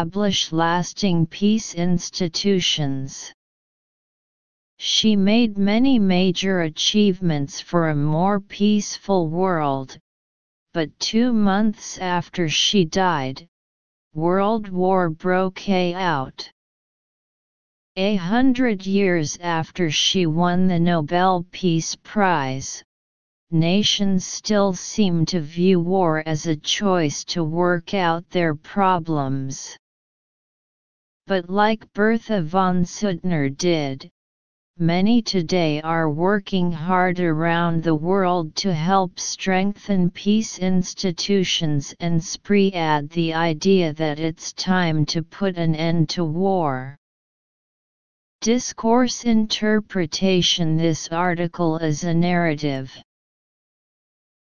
establish lasting peace institutions. She made many major achievements for a more peaceful world, but two months after she died, World War broke out. A hundred years after she won the Nobel Peace Prize, nations still seem to view war as a choice to work out their problems. But like Bertha von Suttner did, Many today are working hard around the world to help strengthen peace institutions and spree spread the idea that it's time to put an end to war. Discourse interpretation This article is a narrative.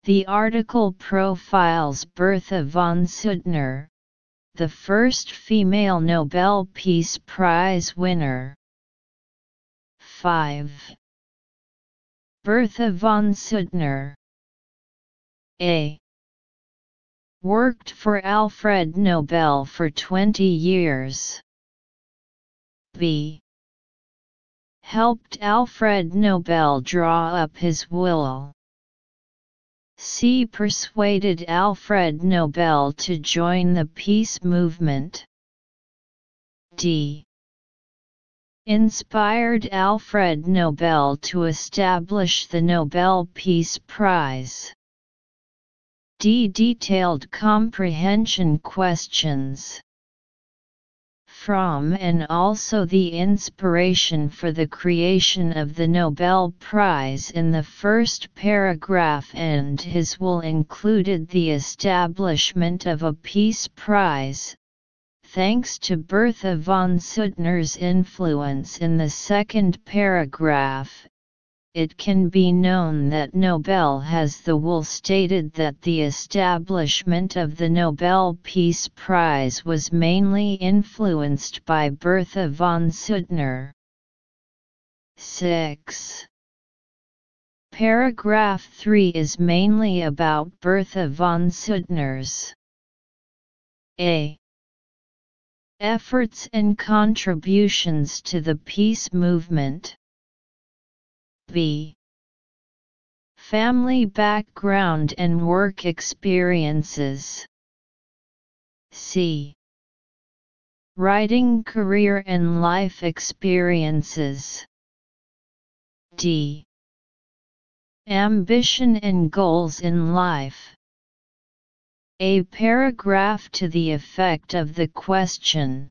The article profiles Bertha von Suttner, the first female Nobel Peace Prize winner. 5. Bertha von Suttner A. Worked for Alfred Nobel for 20 years. B. Helped Alfred Nobel draw up his will. C. Persuaded Alfred Nobel to join the peace movement. D inspired Alfred Nobel to establish the Nobel Peace Prize. D. Detailed comprehension questions from and also the inspiration for the creation of the Nobel Prize in the first paragraph and his will included the establishment of a Peace Prize, Thanks to Bertha von Suttner's influence in the second paragraph, it can be known that Nobel has the will stated that the establishment of the Nobel Peace Prize was mainly influenced by Bertha von Suttner. 6. Paragraph 3 is mainly about Bertha von Suttner's A Efforts and contributions to the peace movement. B. Family background and work experiences. C. Writing career and life experiences. D. Ambition and goals in life. A paragraph to the effect of the question.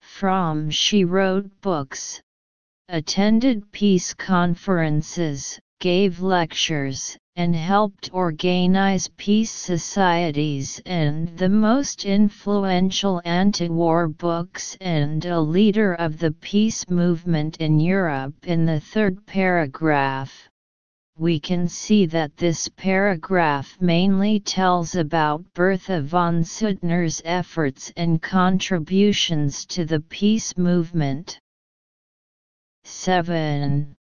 From she wrote books, attended peace conferences, gave lectures, and helped organize peace societies and the most influential anti-war books and a leader of the peace movement in Europe in the third paragraph we can see that this paragraph mainly tells about Bertha von Suttner's efforts and contributions to the peace movement. 7.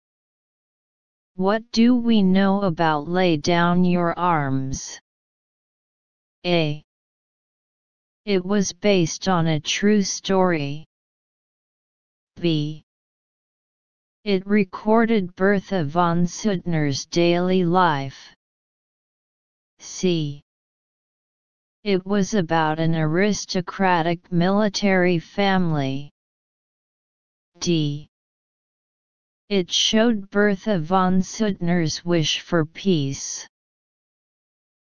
What do we know about Lay Down Your Arms? A. It was based on a true story. B. It recorded Bertha von Suttner's daily life. C. It was about an aristocratic military family. D. It showed Bertha von Suttner's wish for peace.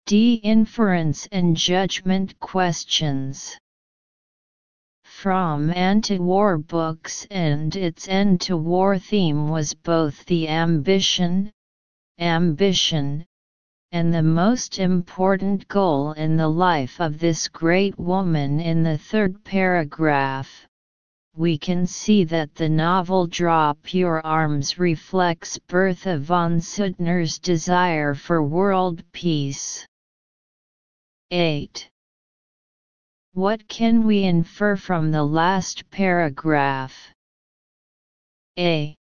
D. Inference and judgment questions from anti-war books and its end-to-war theme was both the ambition, ambition, and the most important goal in the life of this great woman in the third paragraph. We can see that the novel Drop Your Arms reflects Bertha von Suttner's desire for world peace. 8. What can we infer from the last paragraph? A.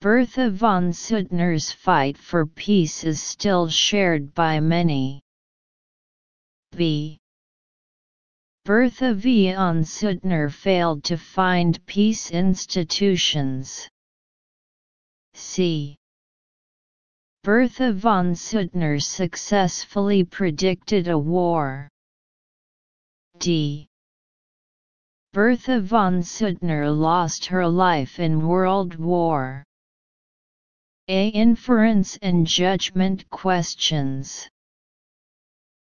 Bertha von Suttner's fight for peace is still shared by many. B. Bertha von Suttner failed to find peace institutions. C. Bertha von Suttner successfully predicted a war. D. Bertha von Suttner lost her life in World War. A. Inference and judgment questions.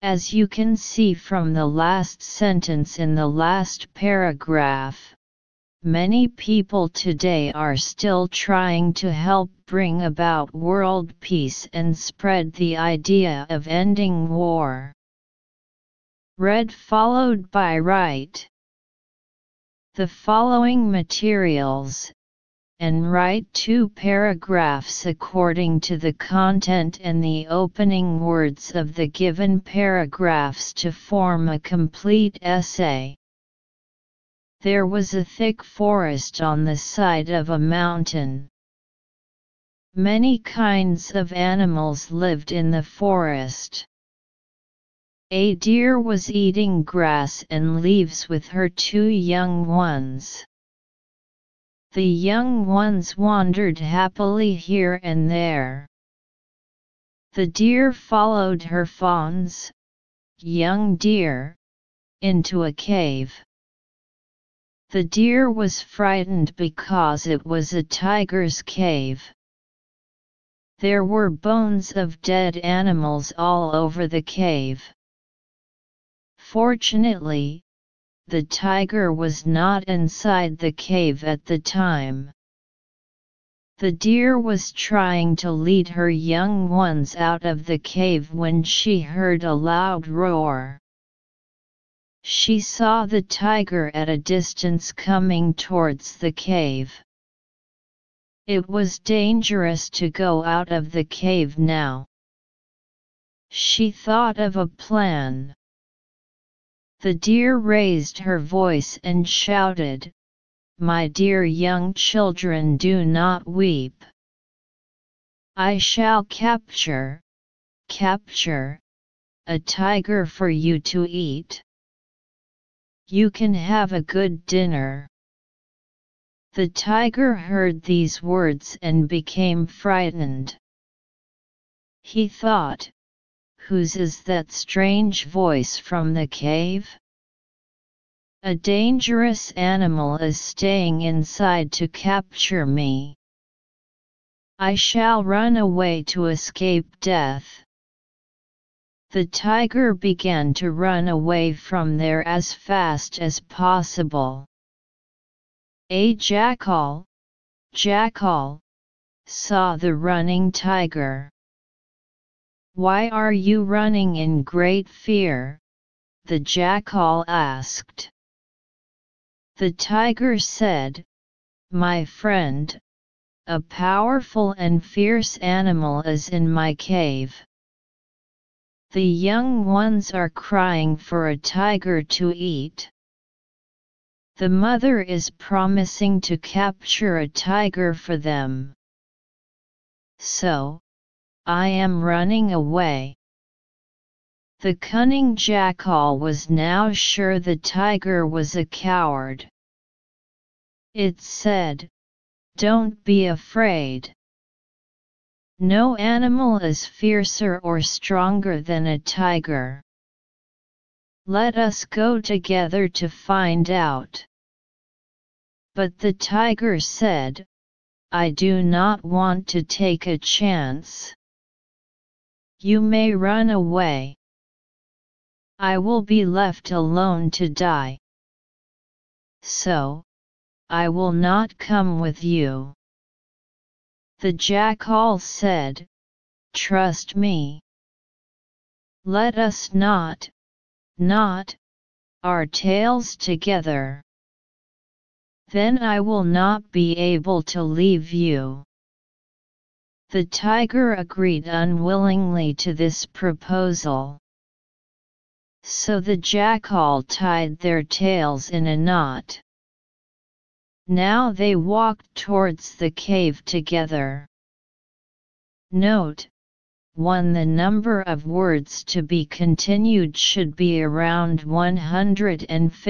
As you can see from the last sentence in the last paragraph, many people today are still trying to help bring about world peace and spread the idea of ending war. Read followed by write. The following materials, and write two paragraphs according to the content and the opening words of the given paragraphs to form a complete essay. There was a thick forest on the side of a mountain. Many kinds of animals lived in the forest. A deer was eating grass and leaves with her two young ones. The young ones wandered happily here and there. The deer followed her fawns, young deer, into a cave. The deer was frightened because it was a tiger's cave. There were bones of dead animals all over the cave. Fortunately, the tiger was not inside the cave at the time. The deer was trying to lead her young ones out of the cave when she heard a loud roar. She saw the tiger at a distance coming towards the cave. It was dangerous to go out of the cave now. She thought of a plan. The deer raised her voice and shouted, My dear young children do not weep. I shall capture, capture, a tiger for you to eat. You can have a good dinner. The tiger heard these words and became frightened. He thought, Whose is that strange voice from the cave? A dangerous animal is staying inside to capture me. I shall run away to escape death. The tiger began to run away from there as fast as possible. A jackal, jackal, saw the running tiger. Why are you running in great fear? the jackal asked. The tiger said, My friend, a powerful and fierce animal is in my cave. The young ones are crying for a tiger to eat. The mother is promising to capture a tiger for them. So, I am running away. The cunning jackal was now sure the tiger was a coward. It said, Don't be afraid. No animal is fiercer or stronger than a tiger. Let us go together to find out. But the tiger said, I do not want to take a chance. You may run away. I will be left alone to die. So, I will knot come with you. The jackal said, Trust me. Let us knot, not, our tails together. Then I will not be able to leave you. The tiger agreed unwillingly to this proposal. So the jackal tied their tails in a knot. Now they walked towards the cave together. Note, 1 The number of words to be continued should be around 150